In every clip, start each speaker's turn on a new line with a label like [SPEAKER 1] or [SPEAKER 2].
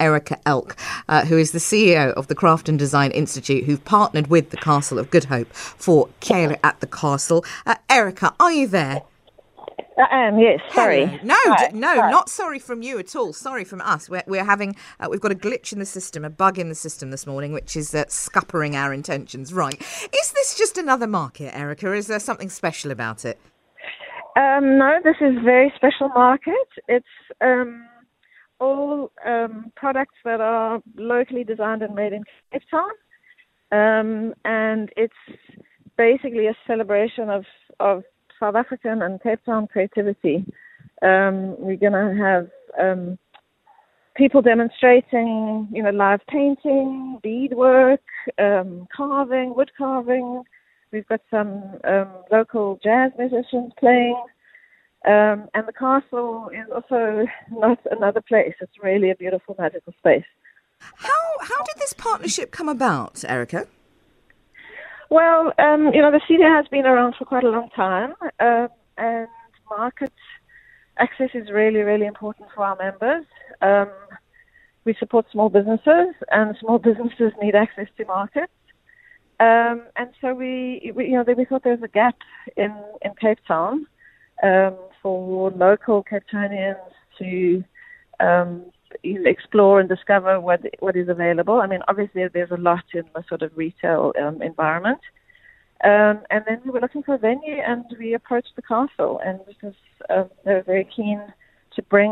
[SPEAKER 1] Erica Elk, uh, who is the CEO of the Craft and Design Institute, who've partnered with the Castle of Good Hope for Care at the Castle. Uh, Erica, are you there?
[SPEAKER 2] I am, yes. Sorry.
[SPEAKER 1] Hello. No,
[SPEAKER 2] Hi.
[SPEAKER 1] d- no,
[SPEAKER 2] Hi.
[SPEAKER 1] not sorry from you at all. Sorry from us. We're, we're having, uh, we've got a glitch in the system, a bug in the system this morning, which is uh, scuppering our intentions. Right. Is this just another market, Erica? Is there something special about it?
[SPEAKER 2] Um, no, this is a very special market. It's um, all um, products that are locally designed and made in Cape Town. Um, and it's basically a celebration of, of South African and Cape Town creativity. Um, we're going to have um, people demonstrating, you know, live painting, beadwork, um, carving, wood carving. We've got some um, local jazz musicians playing. Um, and the castle is also not another place. It's really a beautiful, magical space.
[SPEAKER 1] How, how did this partnership come about, Erica?
[SPEAKER 2] Well, um, you know, the studio has been around for quite a long time, um, and market access is really, really important for our members. Um, we support small businesses, and small businesses need access to markets. Um, and so we, we, you know, we thought there was a gap in, in Cape Town um, for local Cape Townians to um, explore and discover what what is available. I mean, obviously there's a lot in the sort of retail um, environment. Um, and then we were looking for a venue, and we approached the castle, and because um, they were very keen to bring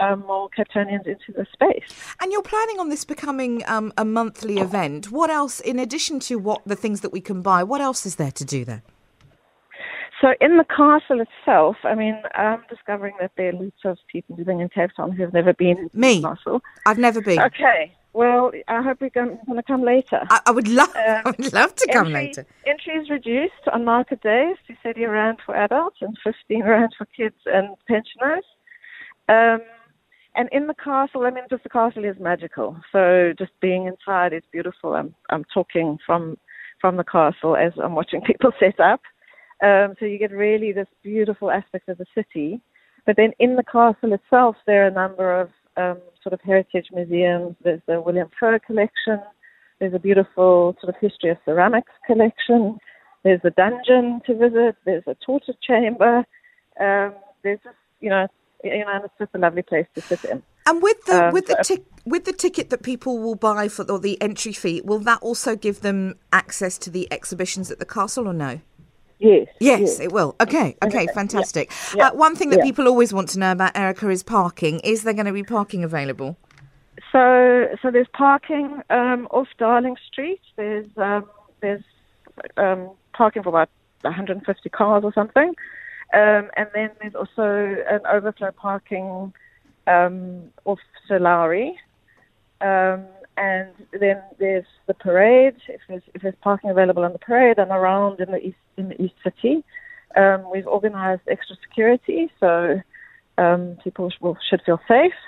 [SPEAKER 2] um, more Cape Townians into the space.
[SPEAKER 1] And you're planning on this becoming um, a monthly event. What else, in addition to what the things that we can buy, what else is there to do there?
[SPEAKER 2] So in the castle itself, I mean, I'm discovering that there are lots of people living in Cape Town who have never been to
[SPEAKER 1] Me.
[SPEAKER 2] the castle.
[SPEAKER 1] I've never been.
[SPEAKER 2] Okay. Well, I hope you're going to come later.
[SPEAKER 1] I, I would love, I
[SPEAKER 2] Um,
[SPEAKER 1] would love to come
[SPEAKER 2] entry,
[SPEAKER 1] later.
[SPEAKER 2] Entry is reduced on market days to 30 rand for adults and 15 rand for kids and pensioners. Um, and in the castle, I mean, just the castle is magical. So just being inside is beautiful. I'm I'm talking from from the castle as I'm watching people set up. Um, so you get really this beautiful aspect of the city. But then in the castle itself, there are a number of um, sort of heritage museums. There's the William Fehr collection. There's a beautiful sort of history of ceramics collection. There's a dungeon to visit. There's a torture chamber. Um, there's just, you know, you know, and it's just a lovely place to sit in.
[SPEAKER 1] And with the
[SPEAKER 2] Um,
[SPEAKER 1] with the tic- with the ticket that people will buy for or the entry fee, will that also give them access to the exhibitions at the castle or no?
[SPEAKER 2] Yes.
[SPEAKER 1] Yes, it will. Okay, okay,
[SPEAKER 2] Yeah,
[SPEAKER 1] fantastic.
[SPEAKER 2] yeah,
[SPEAKER 1] Uh, one thing that
[SPEAKER 2] yeah.
[SPEAKER 1] people always want to know about Erica is parking. Is there going to be parking available?
[SPEAKER 2] So, so there's parking um, off Darling Street. There's um, there's um, parking for about 150 cars or something, um, and then there's also an overflow parking um, off Sir Lowry. Um, and then there's the parade. If there's if there's parking available on the parade and around in the east in the east city, um, we've organised extra security so um, people sh- will, should feel safe.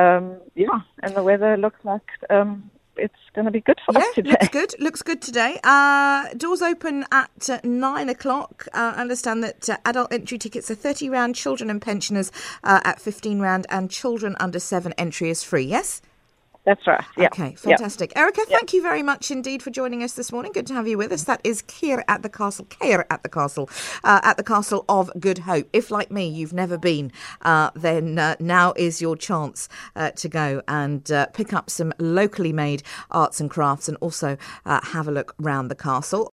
[SPEAKER 2] Um, yeah, and the weather looks like um, it's going to be good for
[SPEAKER 1] Yeah,
[SPEAKER 2] us today.
[SPEAKER 1] looks good. Looks good today. Uh, doors open at uh, nine o'clock. Uh, I understand that uh, adult entry tickets are thirty rand, children and pensioners uh, at fifteen rand, and children under seven entry is free. Yes.
[SPEAKER 2] That's right. Yeah.
[SPEAKER 1] Okay, fantastic. Erica, thank you very much indeed for joining us this morning. Good to have you with us. That is Kier at the Castle, Kier at the Castle, uh, at the Castle of Good Hope. If, like me, you've never been, uh, then uh, now is your chance uh, to go and uh, pick up some locally made arts and crafts and also uh, have a look round the castle.